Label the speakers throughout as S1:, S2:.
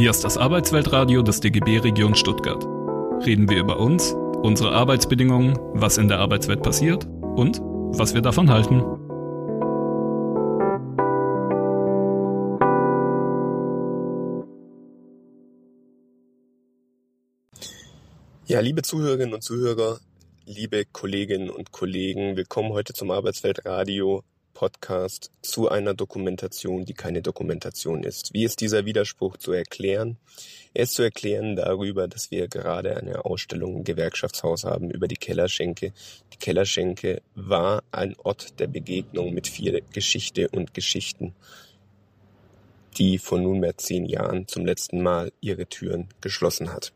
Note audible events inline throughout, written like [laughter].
S1: Hier ist das Arbeitsweltradio des DGB Region Stuttgart. Reden wir über uns, unsere Arbeitsbedingungen, was in der Arbeitswelt passiert und was wir davon halten.
S2: Ja, liebe Zuhörerinnen und Zuhörer, liebe Kolleginnen und Kollegen, willkommen heute zum Arbeitsweltradio Podcast zu einer Dokumentation, die keine Dokumentation ist. Wie ist dieser Widerspruch zu erklären? Er ist zu erklären darüber, dass wir gerade eine Ausstellung im Gewerkschaftshaus haben über die Kellerschenke. Die Kellerschenke war ein Ort der Begegnung mit viel Geschichte und Geschichten, die vor nunmehr zehn Jahren zum letzten Mal ihre Türen geschlossen hat.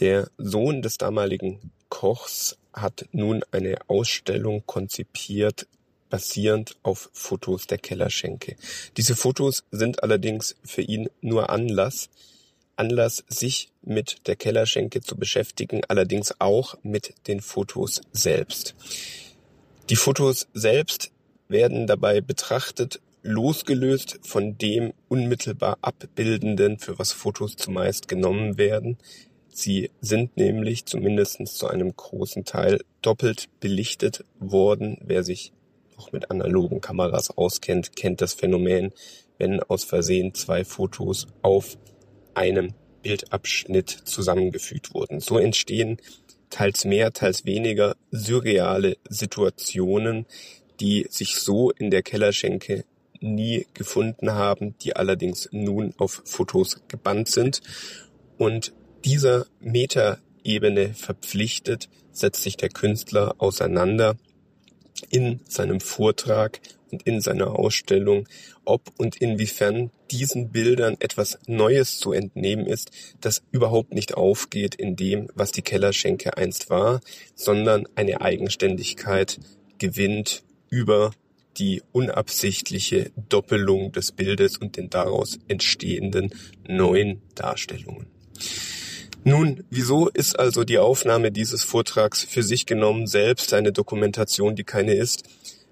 S2: Der Sohn des damaligen Kochs hat nun eine Ausstellung konzipiert, basierend auf Fotos der Kellerschenke. Diese Fotos sind allerdings für ihn nur Anlass, Anlass, sich mit der Kellerschenke zu beschäftigen, allerdings auch mit den Fotos selbst. Die Fotos selbst werden dabei betrachtet, losgelöst von dem unmittelbar Abbildenden, für was Fotos zumeist genommen werden, Sie sind nämlich zumindest zu einem großen Teil doppelt belichtet worden. Wer sich noch mit analogen Kameras auskennt, kennt das Phänomen, wenn aus Versehen zwei Fotos auf einem Bildabschnitt zusammengefügt wurden. So entstehen teils mehr, teils weniger surreale Situationen, die sich so in der Kellerschenke nie gefunden haben, die allerdings nun auf Fotos gebannt sind. Und dieser Metaebene verpflichtet, setzt sich der Künstler auseinander in seinem Vortrag und in seiner Ausstellung, ob und inwiefern diesen Bildern etwas Neues zu entnehmen ist, das überhaupt nicht aufgeht in dem, was die Kellerschenke einst war, sondern eine Eigenständigkeit gewinnt über die unabsichtliche Doppelung des Bildes und den daraus entstehenden neuen Darstellungen. Nun, wieso ist also die Aufnahme dieses Vortrags für sich genommen selbst eine Dokumentation, die keine ist?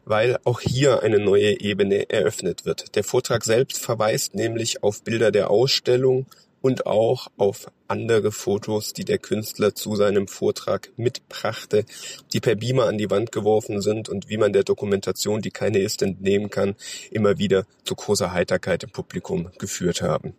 S2: Weil auch hier eine neue Ebene eröffnet wird. Der Vortrag selbst verweist nämlich auf Bilder der Ausstellung und auch auf andere Fotos, die der Künstler zu seinem Vortrag mitbrachte, die per Beamer an die Wand geworfen sind und wie man der Dokumentation, die keine ist, entnehmen kann, immer wieder zu großer Heiterkeit im Publikum geführt haben.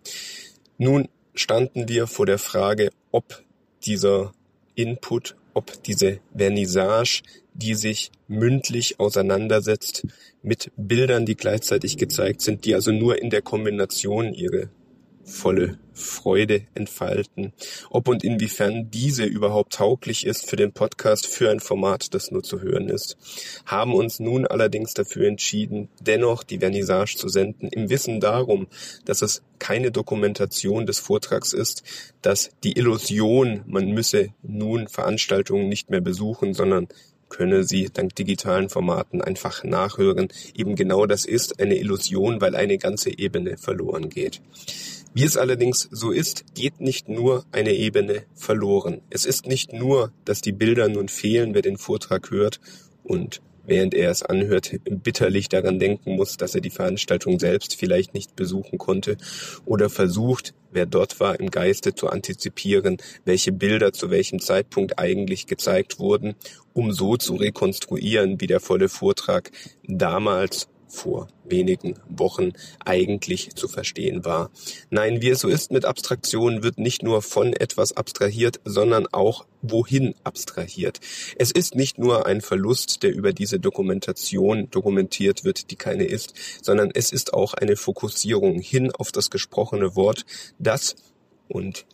S2: Nun standen wir vor der Frage, ob dieser Input, ob diese Vernissage, die sich mündlich auseinandersetzt mit Bildern, die gleichzeitig gezeigt sind, die also nur in der Kombination ihre volle Freude entfalten. Ob und inwiefern diese überhaupt tauglich ist für den Podcast, für ein Format, das nur zu hören ist, haben uns nun allerdings dafür entschieden, dennoch die Vernissage zu senden, im Wissen darum, dass es keine Dokumentation des Vortrags ist, dass die Illusion, man müsse nun Veranstaltungen nicht mehr besuchen, sondern könne sie dank digitalen Formaten einfach nachhören. Eben genau das ist eine Illusion, weil eine ganze Ebene verloren geht. Wie es allerdings so ist, geht nicht nur eine Ebene verloren. Es ist nicht nur, dass die Bilder nun fehlen, wer den Vortrag hört und während er es anhört, bitterlich daran denken muss, dass er die Veranstaltung selbst vielleicht nicht besuchen konnte oder versucht, wer dort war, im Geiste zu antizipieren, welche Bilder zu welchem Zeitpunkt eigentlich gezeigt wurden, um so zu rekonstruieren, wie der volle Vortrag damals vor wenigen Wochen eigentlich zu verstehen war. Nein, wie es so ist mit Abstraktion, wird nicht nur von etwas abstrahiert, sondern auch wohin abstrahiert. Es ist nicht nur ein Verlust, der über diese Dokumentation dokumentiert wird, die keine ist, sondern es ist auch eine Fokussierung hin auf das gesprochene Wort, das und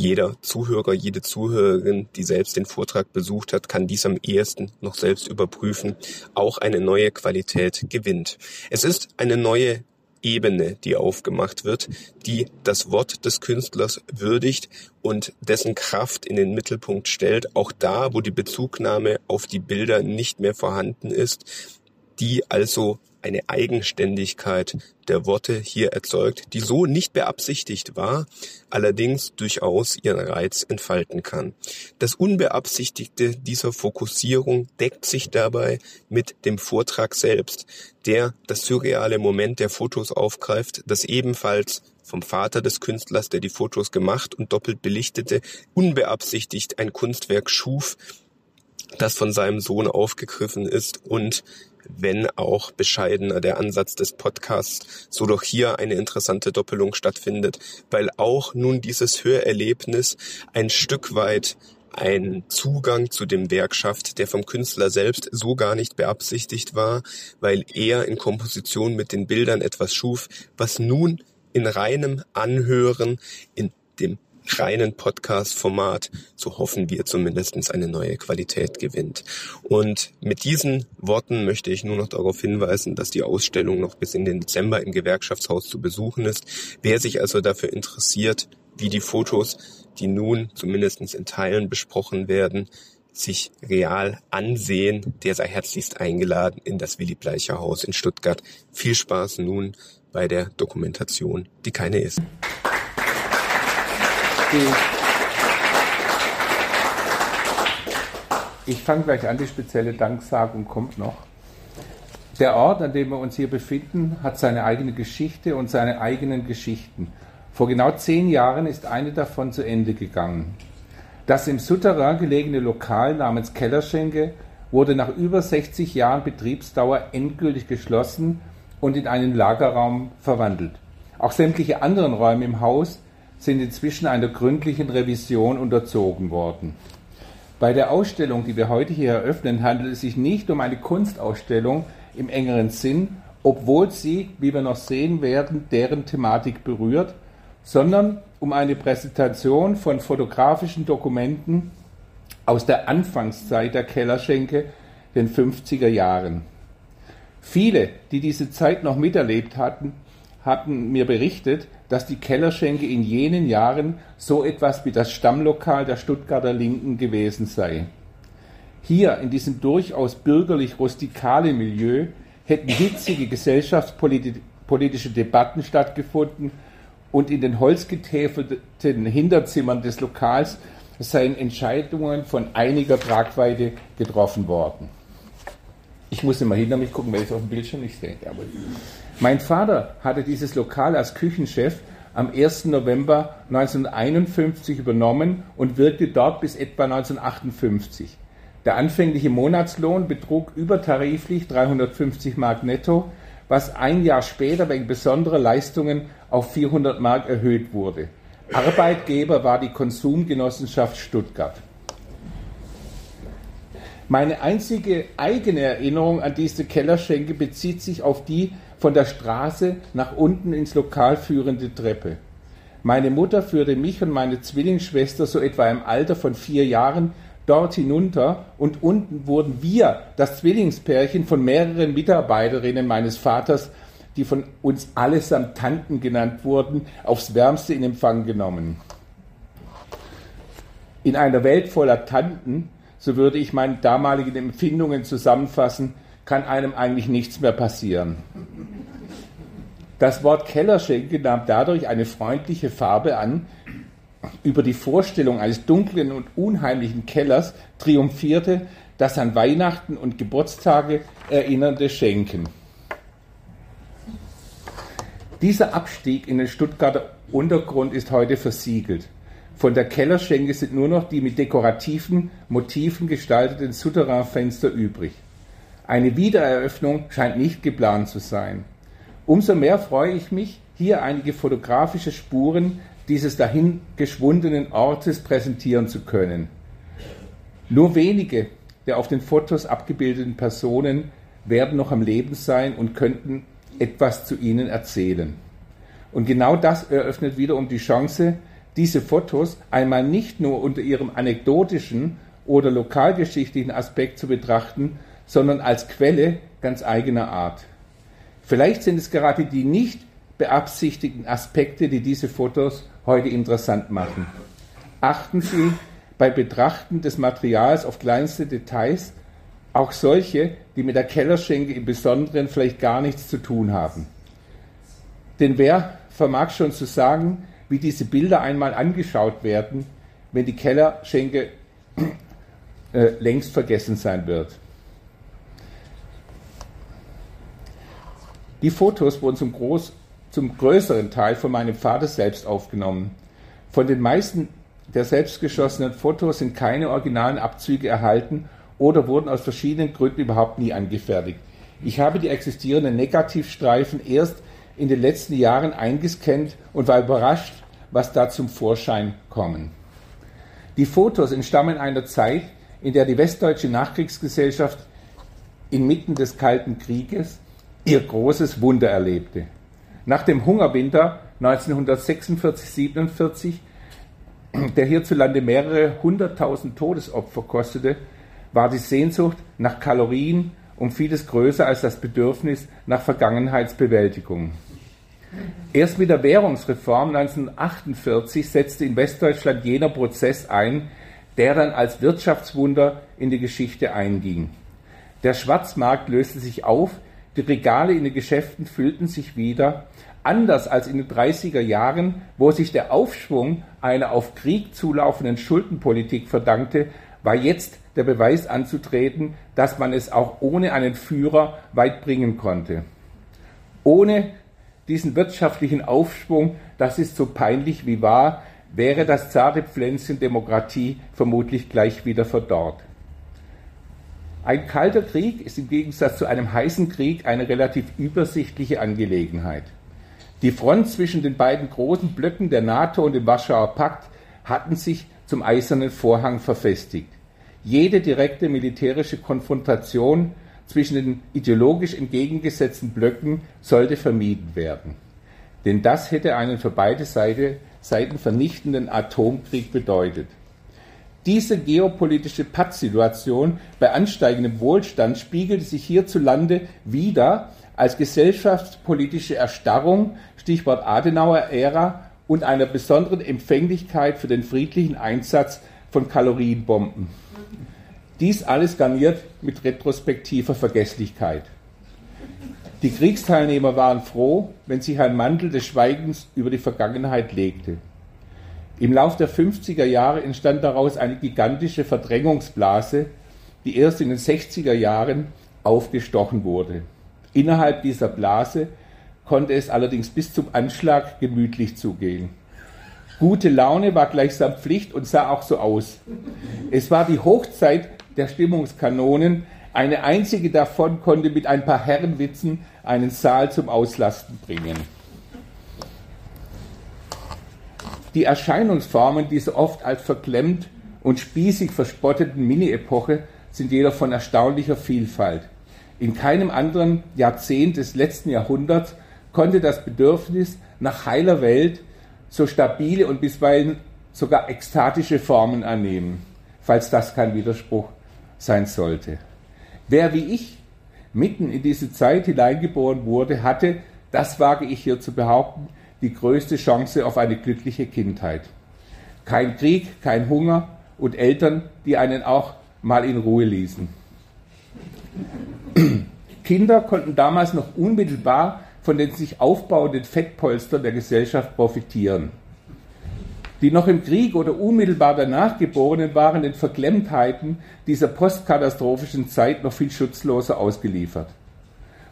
S2: jeder Zuhörer, jede Zuhörerin, die selbst den Vortrag besucht hat, kann dies am ehesten noch selbst überprüfen, auch eine neue Qualität gewinnt. Es ist eine neue Ebene, die aufgemacht wird, die das Wort des Künstlers würdigt und dessen Kraft in den Mittelpunkt stellt, auch da, wo die Bezugnahme auf die Bilder nicht mehr vorhanden ist, die also eine Eigenständigkeit der Worte hier erzeugt, die so nicht beabsichtigt war, allerdings durchaus ihren Reiz entfalten kann. Das Unbeabsichtigte dieser Fokussierung deckt sich dabei mit dem Vortrag selbst, der das surreale Moment der Fotos aufgreift, das ebenfalls vom Vater des Künstlers, der die Fotos gemacht und doppelt belichtete, unbeabsichtigt ein Kunstwerk schuf, das von seinem Sohn aufgegriffen ist und wenn auch bescheidener der Ansatz des Podcasts, so doch hier eine interessante Doppelung stattfindet, weil auch nun dieses Hörerlebnis ein Stück weit ein Zugang zu dem Werk schafft, der vom Künstler selbst so gar nicht beabsichtigt war, weil er in Komposition mit den Bildern etwas schuf, was nun in reinem Anhören, in dem reinen Podcast-Format, so hoffen wir zumindest eine neue Qualität gewinnt. Und mit diesen Worten möchte ich nur noch darauf hinweisen, dass die Ausstellung noch bis in den Dezember im Gewerkschaftshaus zu besuchen ist. Wer sich also dafür interessiert, wie die Fotos, die nun zumindest in Teilen besprochen werden, sich real ansehen, der sei herzlichst eingeladen in das Willy Bleicher Haus in Stuttgart. Viel Spaß nun bei der Dokumentation, die keine ist.
S3: Ich fange gleich an, die spezielle Danksagung kommt noch. Der Ort, an dem wir uns hier befinden, hat seine eigene Geschichte und seine eigenen Geschichten. Vor genau zehn Jahren ist eine davon zu Ende gegangen. Das im Souterrain gelegene Lokal namens Kellerschenke wurde nach über 60 Jahren Betriebsdauer endgültig geschlossen und in einen Lagerraum verwandelt. Auch sämtliche anderen Räume im Haus sind inzwischen einer gründlichen Revision unterzogen worden. Bei der Ausstellung, die wir heute hier eröffnen, handelt es sich nicht um eine Kunstausstellung im engeren Sinn, obwohl sie, wie wir noch sehen werden, deren Thematik berührt, sondern um eine Präsentation von fotografischen Dokumenten aus der Anfangszeit der Kellerschenke, den 50er Jahren. Viele, die diese Zeit noch miterlebt hatten, hatten mir berichtet, dass die Kellerschenke in jenen Jahren so etwas wie das Stammlokal der Stuttgarter Linken gewesen sei. Hier, in diesem durchaus bürgerlich-rustikalen Milieu, hätten hitzige gesellschaftspolitische Debatten stattgefunden und in den holzgetäfelten Hinterzimmern des Lokals seien Entscheidungen von einiger Tragweite getroffen worden. Ich muss immer hinter mich gucken, weil ich es auf dem Bildschirm nicht sehe. Jawohl. Mein Vater hatte dieses Lokal als Küchenchef am 1. November 1951 übernommen und wirkte dort bis etwa 1958. Der anfängliche Monatslohn betrug übertariflich 350 Mark netto, was ein Jahr später wegen besonderer Leistungen auf 400 Mark erhöht wurde. Arbeitgeber war die Konsumgenossenschaft Stuttgart. Meine einzige eigene Erinnerung an diese Kellerschenke bezieht sich auf die von der Straße nach unten ins Lokal führende Treppe. Meine Mutter führte mich und meine Zwillingsschwester so etwa im Alter von vier Jahren dort hinunter und unten wurden wir, das Zwillingspärchen, von mehreren Mitarbeiterinnen meines Vaters, die von uns allesamt Tanten genannt wurden, aufs Wärmste in Empfang genommen. In einer Welt voller Tanten, so würde ich meine damaligen Empfindungen zusammenfassen, kann einem eigentlich nichts mehr passieren. Das Wort Kellerschenke nahm dadurch eine freundliche Farbe an. Über die Vorstellung eines dunklen und unheimlichen Kellers triumphierte das an Weihnachten und Geburtstage erinnernde Schenken. Dieser Abstieg in den Stuttgarter Untergrund ist heute versiegelt. Von der Kellerschenke sind nur noch die mit dekorativen Motiven gestalteten Souterrainfenster übrig. Eine Wiedereröffnung scheint nicht geplant zu sein. Umso mehr freue ich mich, hier einige fotografische Spuren dieses dahin geschwundenen Ortes präsentieren zu können. Nur wenige der auf den Fotos abgebildeten Personen werden noch am Leben sein und könnten etwas zu ihnen erzählen. Und genau das eröffnet wiederum die Chance, diese Fotos einmal nicht nur unter ihrem anekdotischen oder lokalgeschichtlichen Aspekt zu betrachten, sondern als Quelle ganz eigener Art. Vielleicht sind es gerade die nicht beabsichtigten Aspekte, die diese Fotos heute interessant machen. Achten Sie bei Betrachten des Materials auf kleinste Details auch solche, die mit der Kellerschenke im Besonderen vielleicht gar nichts zu tun haben. Denn wer vermag schon zu sagen, wie diese Bilder einmal angeschaut werden, wenn die Kellerschenke äh, längst vergessen sein wird? Die Fotos wurden zum, groß, zum größeren Teil von meinem Vater selbst aufgenommen. Von den meisten der selbstgeschossenen Fotos sind keine originalen Abzüge erhalten oder wurden aus verschiedenen Gründen überhaupt nie angefertigt. Ich habe die existierenden Negativstreifen erst in den letzten Jahren eingescannt und war überrascht, was da zum Vorschein kommen. Die Fotos entstammen einer Zeit, in der die westdeutsche Nachkriegsgesellschaft inmitten des Kalten Krieges ihr großes Wunder erlebte. Nach dem Hungerwinter 1946-47, der hierzulande mehrere hunderttausend Todesopfer kostete, war die Sehnsucht nach Kalorien um vieles größer als das Bedürfnis nach Vergangenheitsbewältigung. Erst mit der Währungsreform 1948 setzte in Westdeutschland jener Prozess ein, der dann als Wirtschaftswunder in die Geschichte einging. Der Schwarzmarkt löste sich auf, die Regale in den Geschäften füllten sich wieder, anders als in den 30er Jahren, wo sich der Aufschwung einer auf Krieg zulaufenden Schuldenpolitik verdankte, war jetzt der Beweis anzutreten, dass man es auch ohne einen Führer weit bringen konnte. Ohne diesen wirtschaftlichen Aufschwung, das ist so peinlich wie wahr, wäre das zarte Pflänzchen Demokratie vermutlich gleich wieder verdorrt. Ein kalter Krieg ist im Gegensatz zu einem heißen Krieg eine relativ übersichtliche Angelegenheit. Die Front zwischen den beiden großen Blöcken der NATO und dem Warschauer Pakt hatten sich zum eisernen Vorhang verfestigt. Jede direkte militärische Konfrontation zwischen den ideologisch entgegengesetzten Blöcken sollte vermieden werden. Denn das hätte einen für beide Seiten vernichtenden Atomkrieg bedeutet. Diese geopolitische Pattsituation bei ansteigendem Wohlstand spiegelte sich hierzulande wieder als gesellschaftspolitische Erstarrung, Stichwort Adenauer-Ära, und einer besonderen Empfänglichkeit für den friedlichen Einsatz von Kalorienbomben. Dies alles garniert mit retrospektiver Vergesslichkeit. Die Kriegsteilnehmer waren froh, wenn sich ein Mantel des Schweigens über die Vergangenheit legte. Im Lauf der 50er Jahre entstand daraus eine gigantische Verdrängungsblase, die erst in den 60er Jahren aufgestochen wurde. Innerhalb dieser Blase konnte es allerdings bis zum Anschlag gemütlich zugehen. Gute Laune war gleichsam Pflicht und sah auch so aus. Es war die Hochzeit der Stimmungskanonen. Eine einzige davon konnte mit ein paar Herrenwitzen einen Saal zum Auslasten bringen. Die Erscheinungsformen dieser oft als verklemmt und spießig verspotteten Mini-Epoche sind jedoch von erstaunlicher Vielfalt. In keinem anderen Jahrzehnt des letzten Jahrhunderts konnte das Bedürfnis nach heiler Welt so stabile und bisweilen sogar ekstatische Formen annehmen, falls das kein Widerspruch sein sollte. Wer wie ich mitten in diese Zeit hineingeboren wurde, hatte, das wage ich hier zu behaupten, die größte Chance auf eine glückliche Kindheit. Kein Krieg, kein Hunger und Eltern, die einen auch mal in Ruhe ließen. [clears throat] Kinder konnten damals noch unmittelbar von den sich aufbauenden Fettpolstern der Gesellschaft profitieren. Die noch im Krieg oder unmittelbar danach Geborenen waren den Verklemmtheiten dieser postkatastrophischen Zeit noch viel schutzloser ausgeliefert.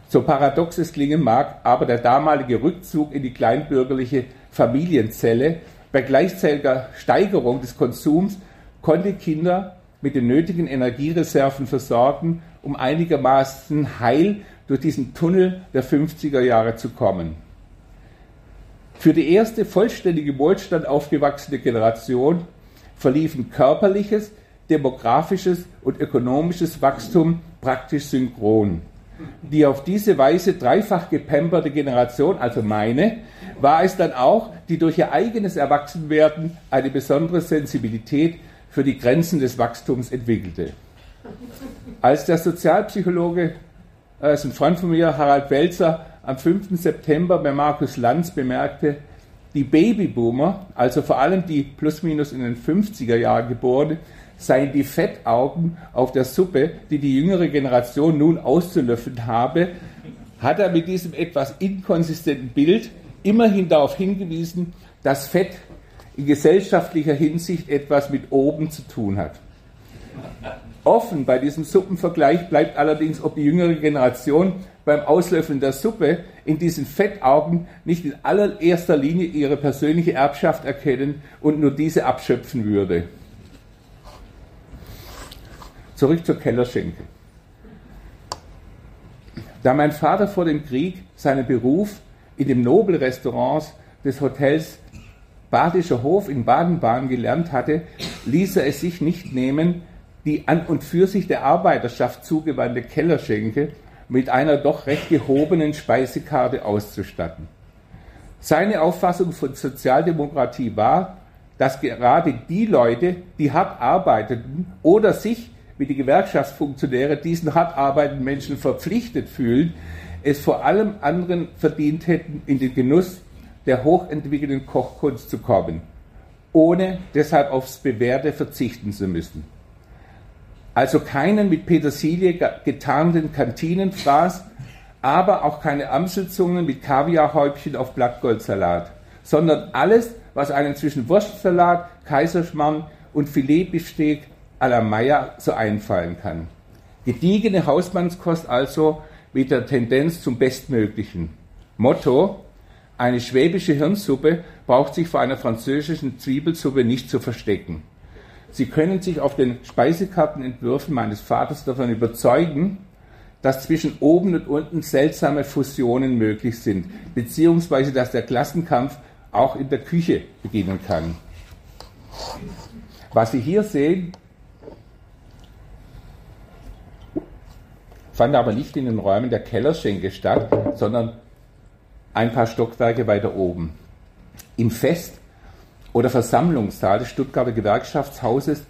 S3: So paradox es klingen mag, aber der damalige Rückzug in die kleinbürgerliche Familienzelle bei gleichzeitiger Steigerung des Konsums konnte Kinder mit den nötigen Energiereserven versorgen, um einigermaßen heil durch diesen Tunnel der 50er Jahre zu kommen. Für die erste vollständige Wohlstand aufgewachsene Generation verliefen körperliches, demografisches und ökonomisches Wachstum praktisch synchron die auf diese Weise dreifach gepamperte Generation, also meine, war es dann auch, die durch ihr eigenes Erwachsenwerden eine besondere Sensibilität für die Grenzen des Wachstums entwickelte. Als der Sozialpsychologe, äh, ist ein Freund von mir, Harald Welzer, am 5. September bei Markus Lanz bemerkte, die Babyboomer, also vor allem die plus minus in den 50er Jahren geborene, seien die Fettaugen auf der Suppe, die die jüngere Generation nun auszulöffeln habe, hat er mit diesem etwas inkonsistenten Bild immerhin darauf hingewiesen, dass Fett in gesellschaftlicher Hinsicht etwas mit oben zu tun hat. Offen bei diesem Suppenvergleich bleibt allerdings, ob die jüngere Generation beim Auslöffeln der Suppe in diesen Fettaugen nicht in allererster Linie ihre persönliche Erbschaft erkennen und nur diese abschöpfen würde. Zurück zur Kellerschenke. Da mein Vater vor dem Krieg seinen Beruf in dem Nobelrestaurant des Hotels Badischer Hof in Baden-Baden gelernt hatte, ließ er es sich nicht nehmen, die an und für sich der Arbeiterschaft zugewandte Kellerschenke mit einer doch recht gehobenen Speisekarte auszustatten. Seine Auffassung von Sozialdemokratie war, dass gerade die Leute, die hart arbeiteten oder sich wie die Gewerkschaftsfunktionäre diesen hart arbeitenden Menschen verpflichtet fühlen, es vor allem anderen verdient hätten, in den Genuss der hochentwickelten Kochkunst zu kommen, ohne deshalb aufs Bewährte verzichten zu müssen. Also keinen mit Petersilie getarnten Kantinenfraß, aber auch keine Amselzungen mit Kaviarhäubchen auf Blattgoldsalat, sondern alles, was einen zwischen Wurstsalat, Kaiserschmarrn und Filetbesteak à la Meier so einfallen kann. Gediegene Hausmannskost also mit der Tendenz zum Bestmöglichen. Motto, eine schwäbische Hirnsuppe braucht sich vor einer französischen Zwiebelsuppe nicht zu verstecken. Sie können sich auf den Speisekartenentwürfen meines Vaters davon überzeugen, dass zwischen oben und unten seltsame Fusionen möglich sind, beziehungsweise dass der Klassenkampf auch in der Küche beginnen kann. Was Sie hier sehen, fand aber nicht in den Räumen der Kellerschenke statt, sondern ein paar Stockwerke weiter oben. Im Fest- oder Versammlungssaal des Stuttgarter Gewerkschaftshauses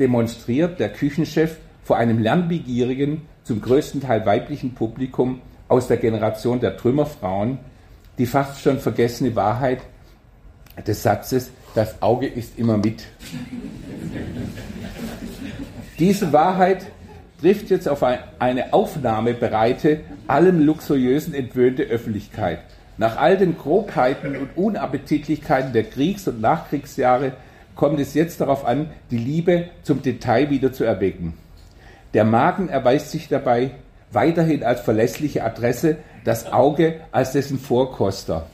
S3: demonstriert der Küchenchef vor einem lernbegierigen, zum größten Teil weiblichen Publikum aus der Generation der Trümmerfrauen die fast schon vergessene Wahrheit des Satzes, das Auge ist immer mit. Diese Wahrheit trifft jetzt auf eine aufnahmebereite, allem Luxuriösen entwöhnte Öffentlichkeit. Nach all den Grobheiten und Unappetitlichkeiten der Kriegs- und Nachkriegsjahre kommt es jetzt darauf an, die Liebe zum Detail wieder zu erwecken. Der Magen erweist sich dabei weiterhin als verlässliche Adresse, das Auge als dessen Vorkoster.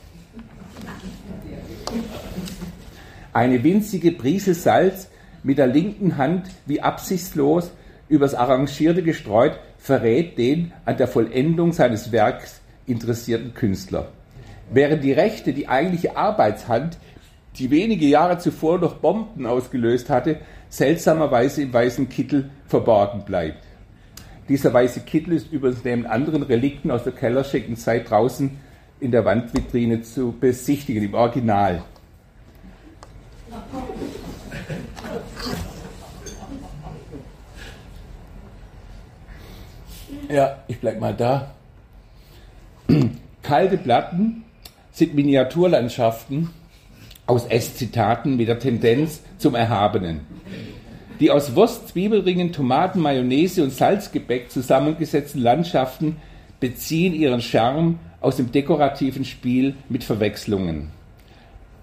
S3: Eine winzige Prise Salz mit der linken Hand wie absichtslos übers Arrangierte gestreut, verrät den an der Vollendung seines Werks interessierten Künstler während die rechte, die eigentliche Arbeitshand, die wenige Jahre zuvor noch Bomben ausgelöst hatte, seltsamerweise im weißen Kittel verborgen bleibt. Dieser weiße Kittel ist übrigens neben anderen Relikten aus der Kellerschicken Zeit draußen in der Wandvitrine zu besichtigen, im Original. Ja, ich bleib mal da. [clears throat] Kalte Platten sind Miniaturlandschaften aus Esszitaten mit der Tendenz zum Erhabenen. Die aus Wurst, Zwiebelringen, Tomaten, Mayonnaise und Salzgebäck zusammengesetzten Landschaften beziehen ihren Charme aus dem dekorativen Spiel mit Verwechslungen.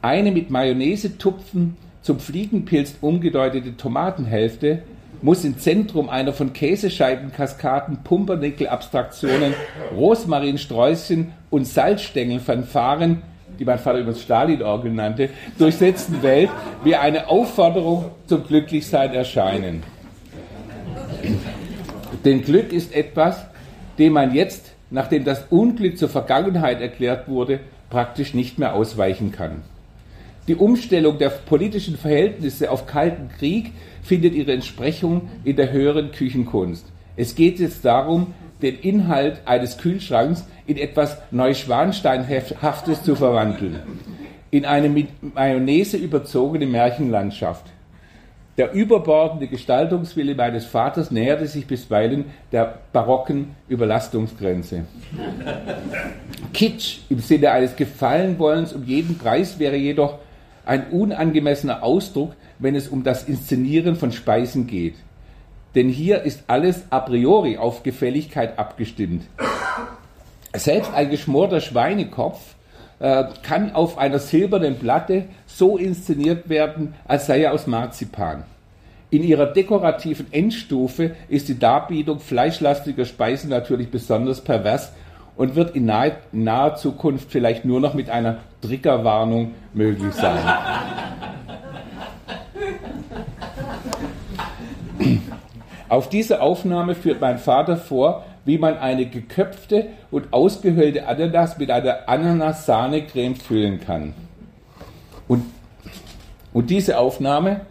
S3: Eine mit Mayonnaise-Tupfen zum Fliegenpilz umgedeutete Tomatenhälfte muss im Zentrum einer von Käsescheibenkaskaden, Pumpernickel-Abstraktionen, Rosmarinsträußchen und Salzstängelfanfaren, die mein Vater übrigens Stalin-Orgel nannte, durchsetzten Welt wie eine Aufforderung zum Glücklichsein erscheinen. Denn Glück ist etwas, dem man jetzt, nachdem das Unglück zur Vergangenheit erklärt wurde, praktisch nicht mehr ausweichen kann. Die Umstellung der politischen Verhältnisse auf Kalten Krieg findet ihre Entsprechung in der höheren Küchenkunst. Es geht jetzt darum, den Inhalt eines Kühlschranks in etwas Neuschwansteinhaftes zu verwandeln. In eine mit Mayonnaise überzogene Märchenlandschaft. Der überbordende Gestaltungswille meines Vaters näherte sich bisweilen der barocken Überlastungsgrenze. Kitsch im Sinne eines Gefallenwollens um jeden Preis wäre jedoch ein unangemessener Ausdruck, wenn es um das Inszenieren von Speisen geht. Denn hier ist alles a priori auf Gefälligkeit abgestimmt. Selbst ein geschmorter Schweinekopf äh, kann auf einer silbernen Platte so inszeniert werden, als sei er aus Marzipan. In ihrer dekorativen Endstufe ist die Darbietung fleischlastiger Speisen natürlich besonders pervers und wird in nahe, naher Zukunft vielleicht nur noch mit einer Triggerwarnung möglich sein. Auf diese Aufnahme führt mein Vater vor, wie man eine geköpfte und ausgehöhlte Ananas mit einer Ananas-Sahne-Creme füllen kann. Und, und diese Aufnahme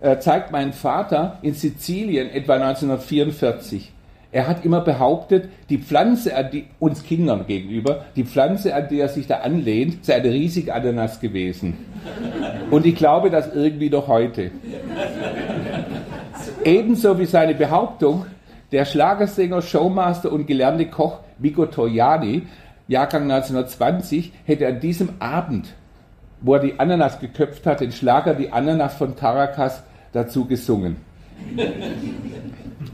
S3: äh, zeigt mein Vater in Sizilien etwa 1944. Er hat immer behauptet, die Pflanze, an die, uns Kindern gegenüber, die Pflanze, an die er sich da anlehnt, sei eine riesige Ananas gewesen. Und ich glaube das irgendwie noch heute. Ebenso wie seine Behauptung, der Schlagersänger, Showmaster und gelernte Koch Vico Togliani, Jahrgang 1920, hätte an diesem Abend, wo er die Ananas geköpft hat, den Schlager Die Ananas von Caracas dazu gesungen.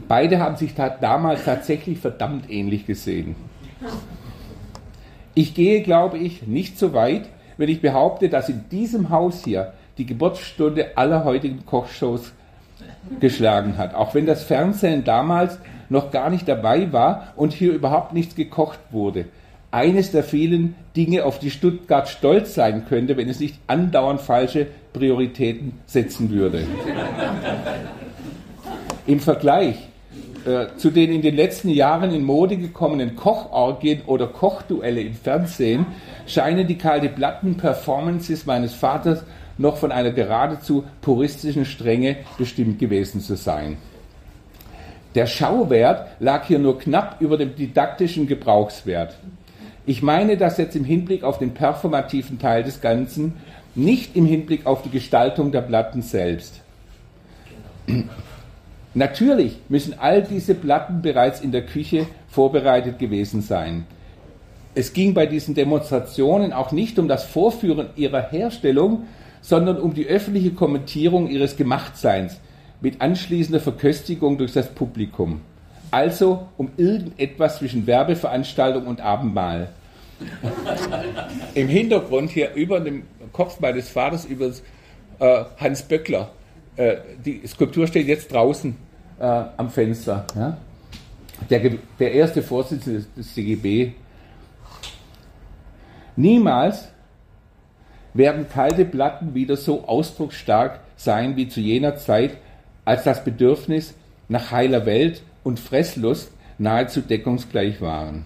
S3: Beide haben sich da damals tatsächlich verdammt ähnlich gesehen. Ich gehe, glaube ich, nicht so weit, wenn ich behaupte, dass in diesem Haus hier die Geburtsstunde aller heutigen Kochshows geschlagen hat. Auch wenn das Fernsehen damals noch gar nicht dabei war und hier überhaupt nichts gekocht wurde. Eines der vielen Dinge, auf die Stuttgart stolz sein könnte, wenn es nicht andauernd falsche Prioritäten setzen würde. Im Vergleich äh, zu den in den letzten Jahren in Mode gekommenen Kochorgien oder Kochduelle im Fernsehen scheinen die kalte Platten-Performances meines Vaters noch von einer geradezu puristischen Strenge bestimmt gewesen zu sein. Der Schauwert lag hier nur knapp über dem didaktischen Gebrauchswert. Ich meine das jetzt im Hinblick auf den performativen Teil des Ganzen, nicht im Hinblick auf die Gestaltung der Platten selbst. Natürlich müssen all diese Platten bereits in der Küche vorbereitet gewesen sein. Es ging bei diesen Demonstrationen auch nicht um das Vorführen ihrer Herstellung, sondern um die öffentliche Kommentierung ihres Gemachtseins mit anschließender Verköstigung durch das Publikum. Also um irgendetwas zwischen Werbeveranstaltung und Abendmahl. Im Hintergrund hier über dem Kopf meines Vaters über äh, Hans Böckler. Äh, die Skulptur steht jetzt draußen äh, am Fenster. Ja? Der, der erste Vorsitzende des CGB. Niemals werden kalte Platten wieder so ausdrucksstark sein wie zu jener Zeit, als das Bedürfnis nach heiler Welt und Fresslust nahezu deckungsgleich waren.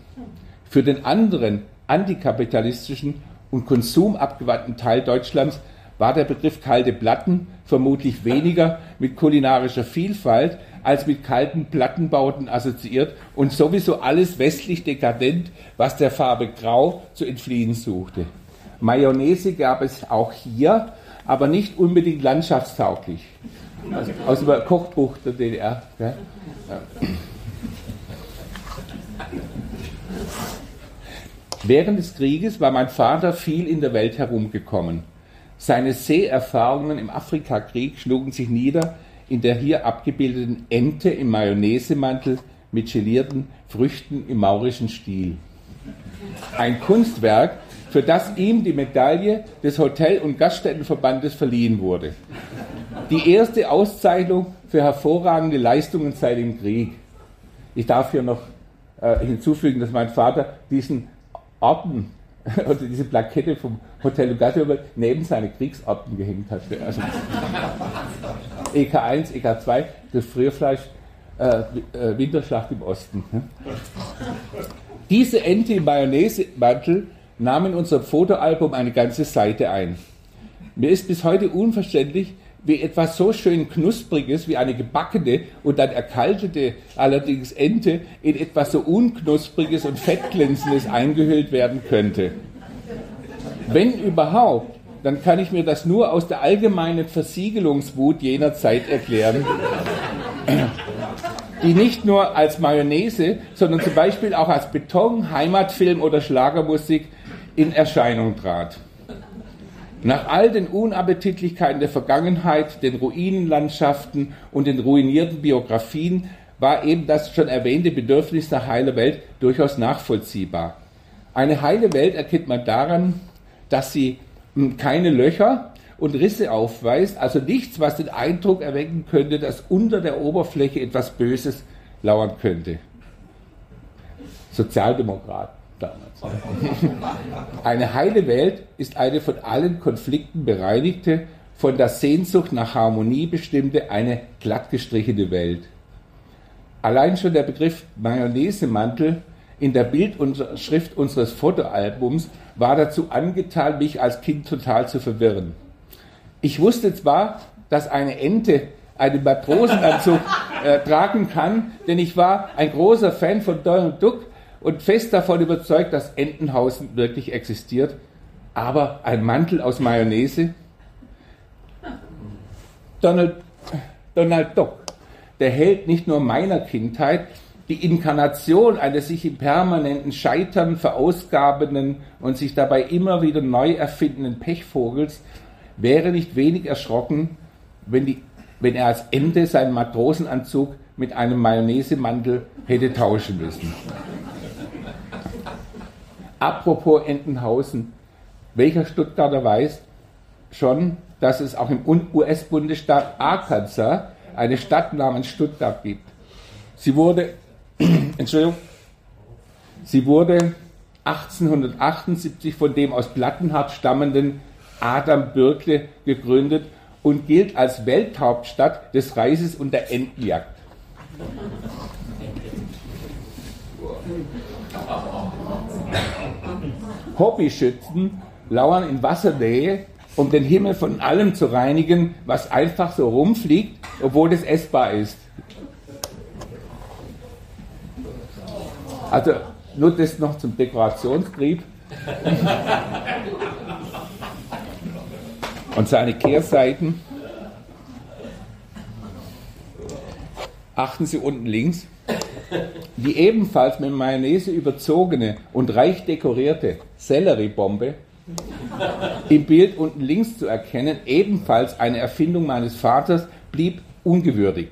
S3: Für den anderen antikapitalistischen und konsumabgewandten Teil Deutschlands war der Begriff kalte Platten vermutlich weniger mit kulinarischer Vielfalt als mit kalten Plattenbauten assoziiert und sowieso alles westlich dekadent, was der Farbe Grau zu entfliehen suchte. Mayonnaise gab es auch hier, aber nicht unbedingt landschaftstauglich. Also, aus dem Kochbuch der DDR. Ja. Während des Krieges war mein Vater viel in der Welt herumgekommen. Seine Seeerfahrungen im Afrikakrieg schlugen sich nieder in der hier abgebildeten Ente im Mayonnaisemantel mit gelierten Früchten im maurischen Stil. Ein Kunstwerk, für das ihm die Medaille des Hotel- und Gaststättenverbandes verliehen wurde. Die erste Auszeichnung für hervorragende Leistungen seit dem Krieg. Ich darf hier noch äh, hinzufügen, dass mein Vater diesen Orden [laughs] oder diese Plakette vom Hotel Gaststätten neben seine Kriegsorden gehängt hat. Also [laughs] EK1, EK2, das Frierfleisch, äh, äh, Winterschlacht im Osten. Ne? Diese Ente im Mayonnaise-Mantel nahm in unserem Fotoalbum eine ganze Seite ein. Mir ist bis heute unverständlich, wie etwas so schön Knuspriges wie eine gebackene und dann erkaltete allerdings Ente in etwas so Unknuspriges und Fettglänzendes eingehüllt werden könnte. Wenn überhaupt, dann kann ich mir das nur aus der allgemeinen Versiegelungswut jener Zeit erklären, die nicht nur als Mayonnaise, sondern zum Beispiel auch als Beton, Heimatfilm oder Schlagermusik in Erscheinung trat. Nach all den Unappetitlichkeiten der Vergangenheit, den Ruinenlandschaften und den ruinierten Biografien war eben das schon erwähnte Bedürfnis nach heiler Welt durchaus nachvollziehbar. Eine heile Welt erkennt man daran, dass sie keine Löcher und Risse aufweist, also nichts, was den Eindruck erwecken könnte, dass unter der Oberfläche etwas Böses lauern könnte. Sozialdemokrat damals. [laughs] Eine heile Welt ist eine von allen Konflikten bereinigte, von der Sehnsucht nach Harmonie bestimmte, eine glattgestrichene Welt. Allein schon der Begriff Mayonnaise-Mantel in der Bildunterschrift unseres Fotoalbums war dazu angetan, mich als Kind total zu verwirren. Ich wusste zwar, dass eine Ente einen Matrosenanzug [laughs] äh, tragen kann, denn ich war ein großer Fan von Donald Duck und fest davon überzeugt, dass Entenhausen wirklich existiert. Aber ein Mantel aus Mayonnaise? Donald, Donald Duck, der Held nicht nur meiner Kindheit, die Inkarnation eines sich im permanenten Scheitern verausgabenden und sich dabei immer wieder neu erfindenden Pechvogels, wäre nicht wenig erschrocken, wenn, die, wenn er als Ende seinen Matrosenanzug mit einem Mayonnaise-Mantel hätte tauschen müssen. Apropos Entenhausen, welcher Stuttgarter weiß schon, dass es auch im US-Bundesstaat Arkansas eine Stadt namens Stuttgart gibt. Sie wurde, [clears throat] Entschuldigung, sie wurde 1878 von dem aus Plattenhardt stammenden Adam Birkle gegründet und gilt als Welthauptstadt des Reises und der Entenjagd. Hobbyschützen lauern in Wassernähe, um den Himmel von allem zu reinigen, was einfach so rumfliegt, obwohl es essbar ist. Also nur das noch zum Dekorationstrieb. Und seine Kehrseiten. Achten Sie unten links. Die ebenfalls mit Mayonnaise überzogene und reich dekorierte Selleriebombe, im Bild unten links zu erkennen, ebenfalls eine Erfindung meines Vaters, blieb ungewürdigt.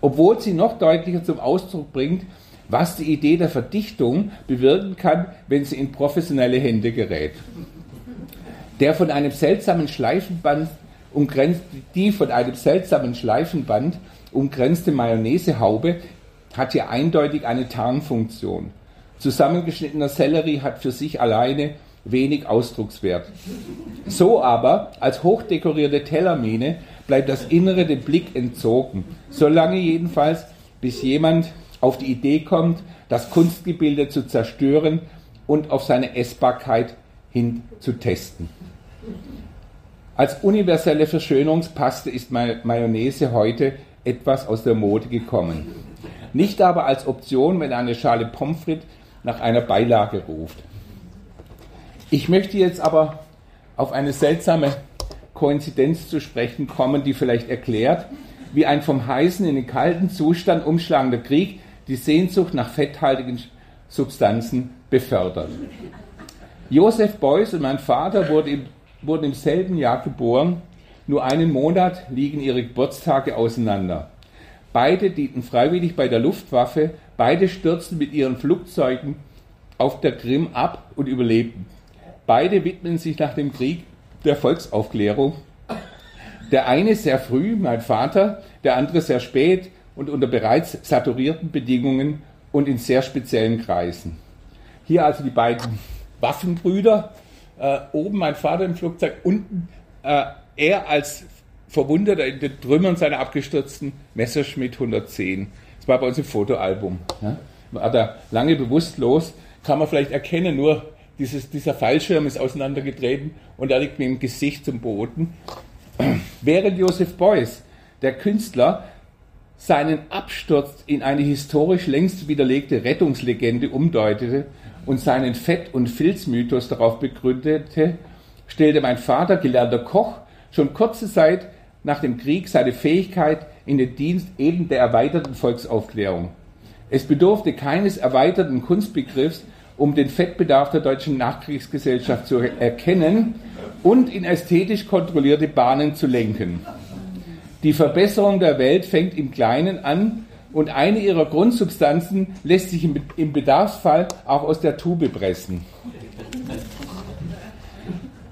S3: Obwohl sie noch deutlicher zum Ausdruck bringt, was die Idee der Verdichtung bewirken kann, wenn sie in professionelle Hände gerät. Der von einem seltsamen Schleifenband umgrenzt, die von einem seltsamen Schleifenband umgrenzte Mayonnaisehaube hat hier eindeutig eine Tarnfunktion. Zusammengeschnittener Sellerie hat für sich alleine wenig Ausdruckswert. So aber, als hochdekorierte Tellermine, bleibt das Innere dem Blick entzogen. Solange jedenfalls, bis jemand auf die Idee kommt, das Kunstgebilde zu zerstören und auf seine Essbarkeit hin zu testen. Als universelle Verschönerungspaste ist Mayonnaise heute etwas aus der Mode gekommen nicht aber als Option, wenn eine Schale Pommes frites nach einer Beilage ruft. Ich möchte jetzt aber auf eine seltsame Koinzidenz zu sprechen kommen, die vielleicht erklärt, wie ein vom heißen in den kalten Zustand umschlagender Krieg die Sehnsucht nach fetthaltigen Substanzen befördert. Josef Beuys und mein Vater wurden im, wurden im selben Jahr geboren. Nur einen Monat liegen ihre Geburtstage auseinander. Beide dienten freiwillig bei der Luftwaffe, beide stürzten mit ihren Flugzeugen auf der Krim ab und überlebten. Beide widmen sich nach dem Krieg der Volksaufklärung. Der eine sehr früh, mein Vater, der andere sehr spät und unter bereits saturierten Bedingungen und in sehr speziellen Kreisen. Hier also die beiden Waffenbrüder, äh, oben mein Vater im Flugzeug, unten äh, er als verwundert in den Trümmern seiner abgestürzten Messerschmitt 110. Das war bei uns im Fotoalbum. Ja. War da lange bewusstlos, kann man vielleicht erkennen, nur dieses, dieser Fallschirm ist auseinandergetreten und er liegt mit dem Gesicht zum Boden. [clears throat] Während Joseph Beuys, der Künstler, seinen Absturz in eine historisch längst widerlegte Rettungslegende umdeutete und seinen Fett- und Filzmythos darauf begründete, stellte mein Vater, gelernter Koch, schon kurze Zeit nach dem Krieg seine Fähigkeit in den Dienst eben der erweiterten Volksaufklärung. Es bedurfte keines erweiterten Kunstbegriffs, um den Fettbedarf der deutschen Nachkriegsgesellschaft zu erkennen und in ästhetisch kontrollierte Bahnen zu lenken. Die Verbesserung der Welt fängt im Kleinen an und eine ihrer Grundsubstanzen lässt sich im Bedarfsfall auch aus der Tube pressen.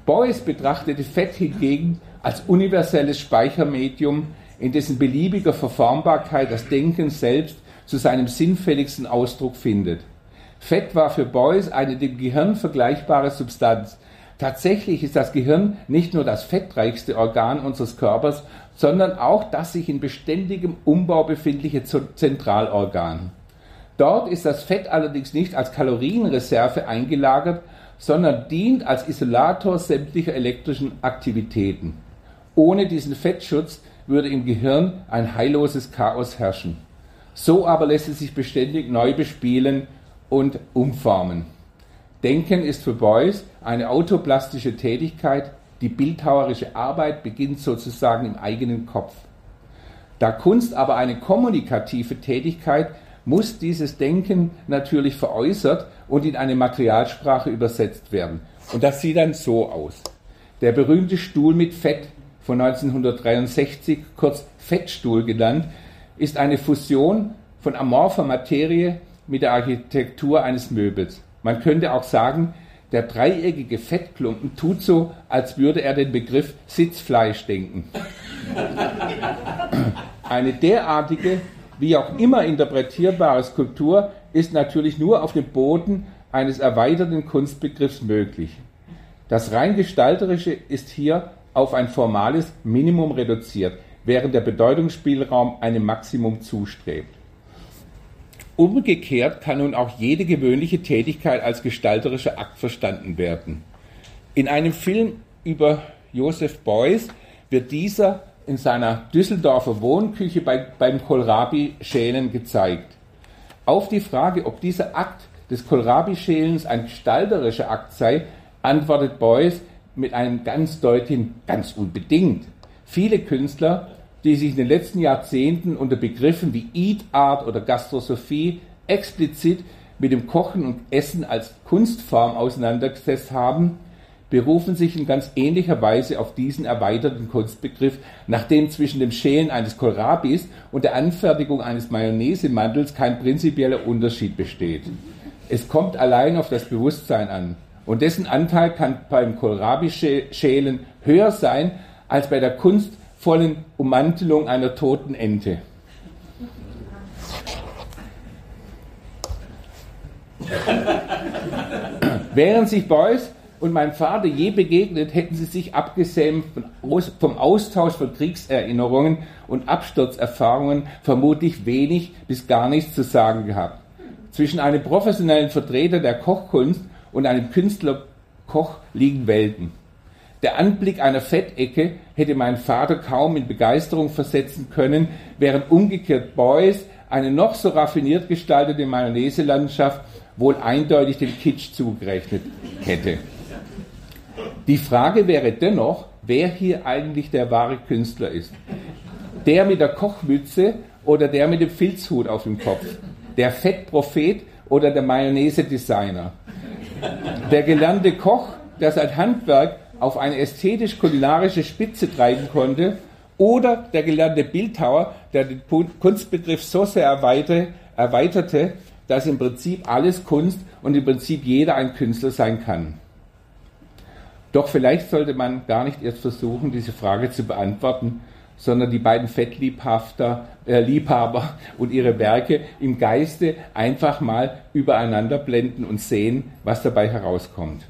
S3: Beuys betrachtete Fett hingegen als universelles Speichermedium, in dessen beliebiger Verformbarkeit das Denken selbst zu seinem sinnfälligsten Ausdruck findet. Fett war für Beuys eine dem Gehirn vergleichbare Substanz. Tatsächlich ist das Gehirn nicht nur das fettreichste Organ unseres Körpers, sondern auch das sich in beständigem Umbau befindliche Zentralorgan. Dort ist das Fett allerdings nicht als Kalorienreserve eingelagert, sondern dient als Isolator sämtlicher elektrischen Aktivitäten. Ohne diesen Fettschutz würde im Gehirn ein heilloses Chaos herrschen. So aber lässt es sich beständig neu bespielen und umformen. Denken ist für Beuys eine autoplastische Tätigkeit, die bildhauerische Arbeit beginnt sozusagen im eigenen Kopf. Da Kunst aber eine kommunikative Tätigkeit, muss dieses Denken natürlich veräußert und in eine Materialsprache übersetzt werden. Und das sieht dann so aus. Der berühmte Stuhl mit Fett von 1963, kurz Fettstuhl genannt, ist eine Fusion von amorpher Materie mit der Architektur eines Möbels. Man könnte auch sagen, der dreieckige Fettklumpen tut so, als würde er den Begriff Sitzfleisch denken. Eine derartige, wie auch immer interpretierbare Skulptur ist natürlich nur auf dem Boden eines erweiterten Kunstbegriffs möglich. Das rein gestalterische ist hier auf ein formales Minimum reduziert, während der Bedeutungsspielraum einem Maximum zustrebt. Umgekehrt kann nun auch jede gewöhnliche Tätigkeit als gestalterischer Akt verstanden werden. In einem Film über Joseph Beuys wird dieser in seiner Düsseldorfer Wohnküche bei, beim Kohlrabi-Schälen gezeigt. Auf die Frage, ob dieser Akt des Kohlrabi-Schälens ein gestalterischer Akt sei, antwortet Beuys mit einem ganz deutlichen, ganz unbedingt. Viele Künstler die sich in den letzten Jahrzehnten unter Begriffen wie Eat Art oder Gastrosophie explizit mit dem Kochen und Essen als Kunstform auseinandergesetzt haben, berufen sich in ganz ähnlicher Weise auf diesen erweiterten Kunstbegriff, nachdem zwischen dem Schälen eines Kohlrabis und der Anfertigung eines Mayonnaisemantels kein prinzipieller Unterschied besteht. Es kommt allein auf das Bewusstsein an. Und dessen Anteil kann beim Kohlrabi-Schälen höher sein als bei der Kunst vollen Ummantelung einer toten Ente. [laughs] Wären sich Beuys und mein Vater je begegnet, hätten sie sich abgesehen vom Austausch von Kriegserinnerungen und Absturzerfahrungen vermutlich wenig bis gar nichts zu sagen gehabt. Zwischen einem professionellen Vertreter der Kochkunst und einem Künstlerkoch liegen Welten. Der Anblick einer Fettecke hätte mein Vater kaum in Begeisterung versetzen können, während umgekehrt Beuys eine noch so raffiniert gestaltete Mayonnaise-Landschaft wohl eindeutig dem Kitsch zugerechnet hätte. Die Frage wäre dennoch, wer hier eigentlich der wahre Künstler ist. Der mit der Kochmütze oder der mit dem Filzhut auf dem Kopf. Der Fettprophet oder der Mayonnaise-Designer. Der gelernte Koch, der sein Handwerk auf eine ästhetisch-kulinarische Spitze treiben konnte, oder der gelernte Bildhauer, der den Kunstbegriff so sehr erweiterte, dass im Prinzip alles Kunst und im Prinzip jeder ein Künstler sein kann. Doch vielleicht sollte man gar nicht erst versuchen, diese Frage zu beantworten, sondern die beiden Fettliebhaber äh, und ihre Werke im Geiste einfach mal übereinander blenden und sehen, was dabei herauskommt.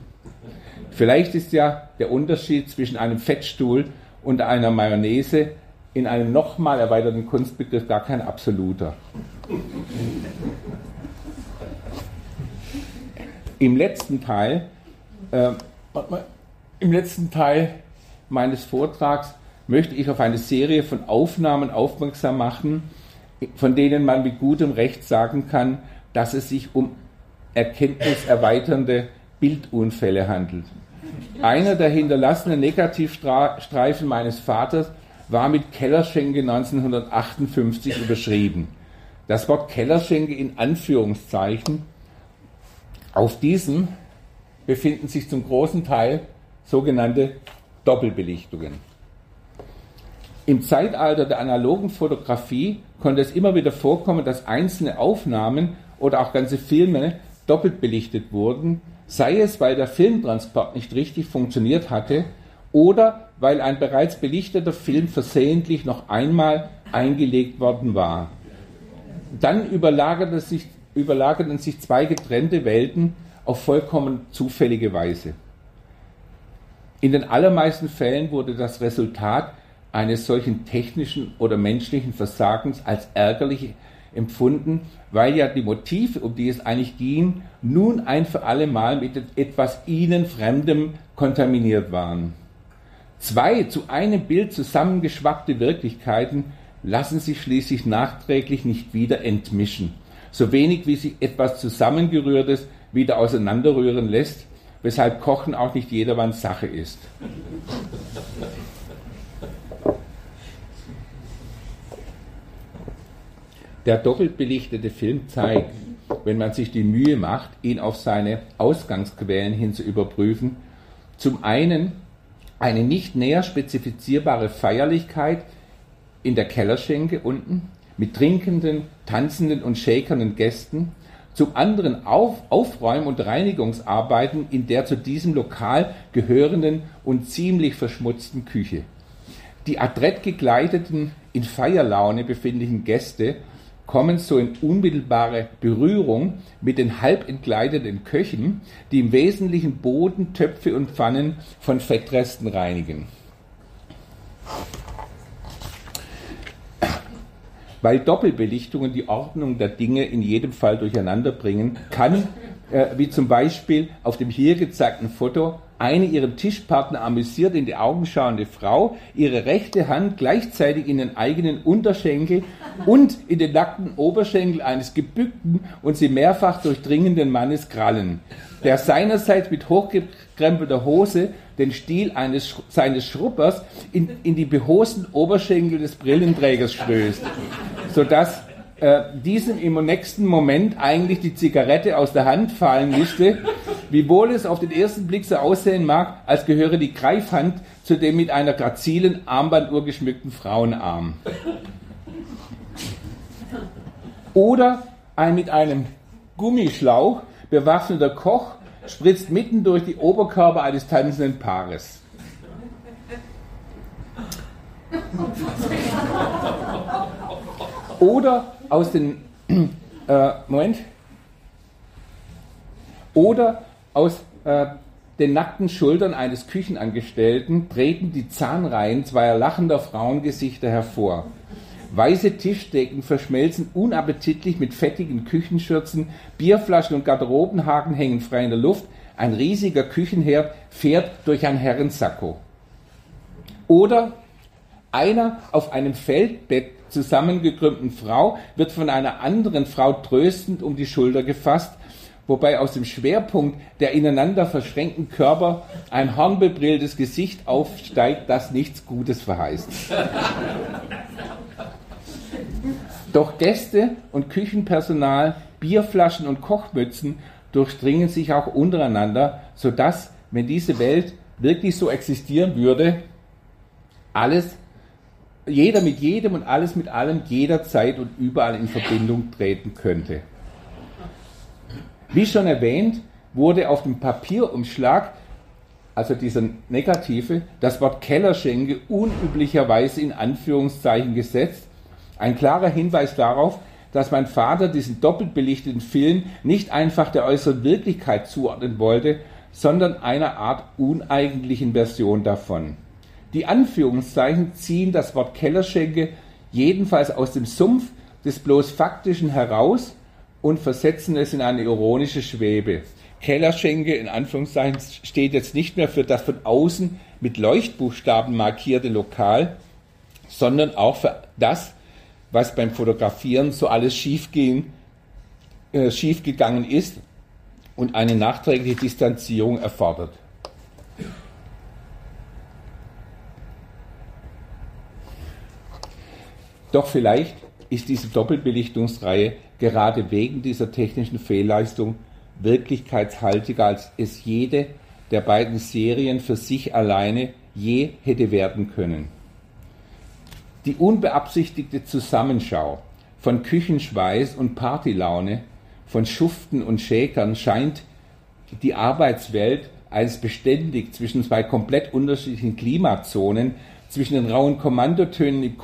S3: Vielleicht ist ja der Unterschied zwischen einem Fettstuhl und einer Mayonnaise in einem nochmal erweiterten Kunstbegriff gar kein absoluter. Im letzten Teil, äh, im letzten Teil meines Vortrags möchte ich auf eine Serie von Aufnahmen aufmerksam machen, von denen man mit gutem Recht sagen kann, dass es sich um erkenntniserweiternde Bildunfälle handelt. Einer der hinterlassenen Negativstreifen meines Vaters war mit Kellerschenke 1958 überschrieben. Das Wort Kellerschenke in Anführungszeichen. Auf diesem befinden sich zum großen Teil sogenannte Doppelbelichtungen. Im Zeitalter der analogen Fotografie konnte es immer wieder vorkommen, dass einzelne Aufnahmen oder auch ganze Filme doppelt belichtet wurden, sei es, weil der Filmtransport nicht richtig funktioniert hatte oder weil ein bereits belichteter Film versehentlich noch einmal eingelegt worden war. Dann überlagerten sich, überlagerten sich zwei getrennte Welten auf vollkommen zufällige Weise. In den allermeisten Fällen wurde das Resultat eines solchen technischen oder menschlichen Versagens als ärgerlich empfunden, weil ja die Motive, um die es eigentlich ging, nun ein für alle Mal mit etwas ihnen Fremdem kontaminiert waren. Zwei zu einem Bild zusammengeschwappte Wirklichkeiten lassen sich schließlich nachträglich nicht wieder entmischen, so wenig wie sich etwas Zusammengerührtes wieder auseinanderrühren lässt, weshalb Kochen auch nicht jedermanns Sache ist. Der doppelt belichtete Film zeigt, wenn man sich die Mühe macht, ihn auf seine Ausgangsquellen hin zu überprüfen, zum einen eine nicht näher spezifizierbare Feierlichkeit in der Kellerschenke unten mit trinkenden, tanzenden und shakernden Gästen, zum anderen Auf Aufräum- und Reinigungsarbeiten in der zu diesem Lokal gehörenden und ziemlich verschmutzten Küche. Die adrett gekleideten, in Feierlaune befindlichen Gäste kommen so in unmittelbare Berührung mit den halb entkleideten Köchen, die im Wesentlichen Boden, Töpfe und Pfannen von Fettresten reinigen. Weil Doppelbelichtungen die Ordnung der Dinge in jedem Fall durcheinander bringen, kann, äh, wie zum Beispiel auf dem hier gezeigten Foto, eine ihrem Tischpartner amüsiert in die Augen schauende Frau ihre rechte Hand gleichzeitig in den eigenen Unterschenkel und in den nackten Oberschenkel eines gebückten und sie mehrfach durchdringenden Mannes krallen, der seinerseits mit hochgekrempelter Hose den Stiel eines, seines Schruppers in, in die behosten Oberschenkel des Brillenträgers stößt, sodass äh, diesem im nächsten Moment eigentlich die Zigarette aus der Hand fallen müsste, wiewohl es auf den ersten Blick so aussehen mag, als gehöre die Greifhand zu dem mit einer grazilen Armbanduhr geschmückten Frauenarm. Oder ein mit einem Gummischlauch bewaffneter Koch spritzt mitten durch die Oberkörper eines tanzenden Paares. Oder aus den äh, Moment oder aus äh, den nackten Schultern eines Küchenangestellten treten die Zahnreihen zweier lachender Frauengesichter hervor. Weiße Tischdecken verschmelzen unappetitlich mit fettigen Küchenschürzen, Bierflaschen und Garderobenhaken hängen frei in der Luft, ein riesiger Küchenherd fährt durch ein Herrensacko. Oder einer auf einem Feldbett zusammengekrümmten Frau wird von einer anderen Frau tröstend um die Schulter gefasst, wobei aus dem Schwerpunkt der ineinander verschränkten Körper ein hornbebrilltes Gesicht aufsteigt, das nichts Gutes verheißt. Doch Gäste und Küchenpersonal, Bierflaschen und Kochmützen durchdringen sich auch untereinander, sodass, wenn diese Welt wirklich so existieren würde, alles jeder mit jedem und alles mit allem jederzeit und überall in Verbindung treten könnte. Wie schon erwähnt, wurde auf dem Papierumschlag, also dieser negative, das Wort Kellerschenke unüblicherweise in Anführungszeichen gesetzt. Ein klarer Hinweis darauf, dass mein Vater diesen doppelt belichteten Film nicht einfach der äußeren Wirklichkeit zuordnen wollte, sondern einer Art uneigentlichen Version davon. Die Anführungszeichen ziehen das Wort Kellerschenke jedenfalls aus dem Sumpf des bloß Faktischen heraus und versetzen es in eine ironische Schwebe. Kellerschenke in Anführungszeichen steht jetzt nicht mehr für das von außen mit Leuchtbuchstaben markierte Lokal, sondern auch für das, was beim Fotografieren so alles schiefgehen, äh, schiefgegangen ist und eine nachträgliche Distanzierung erfordert. Doch vielleicht ist diese Doppelbelichtungsreihe gerade wegen dieser technischen Fehlleistung wirklichkeitshaltiger, als es jede der beiden Serien für sich alleine je hätte werden können. Die unbeabsichtigte Zusammenschau von Küchenschweiß und Partylaune, von Schuften und Schäkern scheint die Arbeitswelt als beständig zwischen zwei komplett unterschiedlichen Klimazonen, zwischen den rauen Kommandotönen im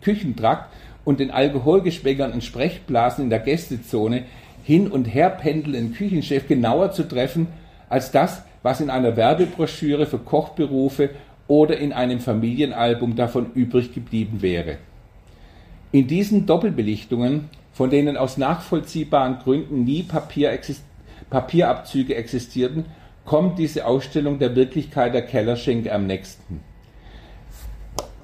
S3: Küchentrakt und den alkoholgeschwängerten Sprechblasen in der Gästezone hin und her pendelnden Küchenchef genauer zu treffen als das, was in einer Werbebroschüre für Kochberufe oder in einem Familienalbum davon übrig geblieben wäre. In diesen Doppelbelichtungen, von denen aus nachvollziehbaren Gründen nie Papier exist Papierabzüge existierten, kommt diese Ausstellung der Wirklichkeit der Kellerschenke am nächsten.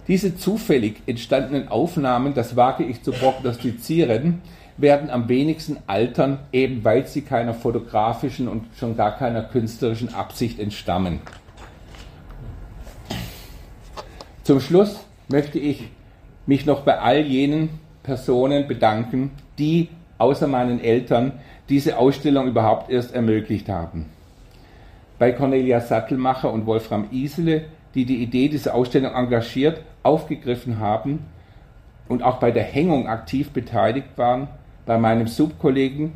S3: Diese zufällig entstandenen Aufnahmen, das wage ich zu prognostizieren, werden am wenigsten altern, eben weil sie keiner fotografischen und schon gar keiner künstlerischen Absicht entstammen. Zum Schluss möchte ich mich noch bei all jenen Personen bedanken, die außer meinen Eltern diese Ausstellung überhaupt erst ermöglicht haben. Bei Cornelia Sattelmacher und Wolfram Isele, die die Idee dieser Ausstellung engagiert aufgegriffen haben und auch bei der Hängung aktiv beteiligt waren, bei meinem Subkollegen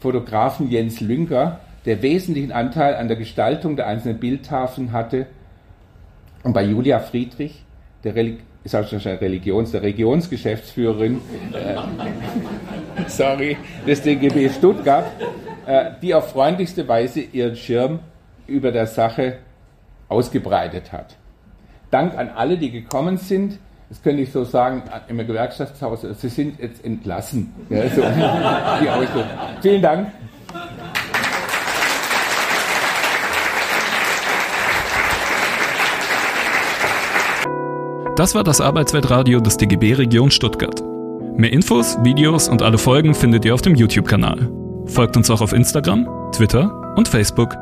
S3: Fotografen Jens Lünker, der wesentlichen Anteil an der Gestaltung der einzelnen Bildtafeln hatte, und bei Julia Friedrich, der Reli Religions, der Regionsgeschäftsführerin, äh, [laughs] sorry, des DGB Stuttgart, äh, die auf freundlichste Weise ihren Schirm über der Sache ausgebreitet hat. Dank an alle, die gekommen sind. Das könnte ich so sagen im Gewerkschaftshaus. Sie sind jetzt entlassen. Ja, so, [laughs] Vielen Dank.
S1: Das war das Arbeitsweltradio des DGB Region Stuttgart. Mehr Infos, Videos und alle Folgen findet ihr auf dem YouTube-Kanal. Folgt uns auch auf Instagram, Twitter und Facebook.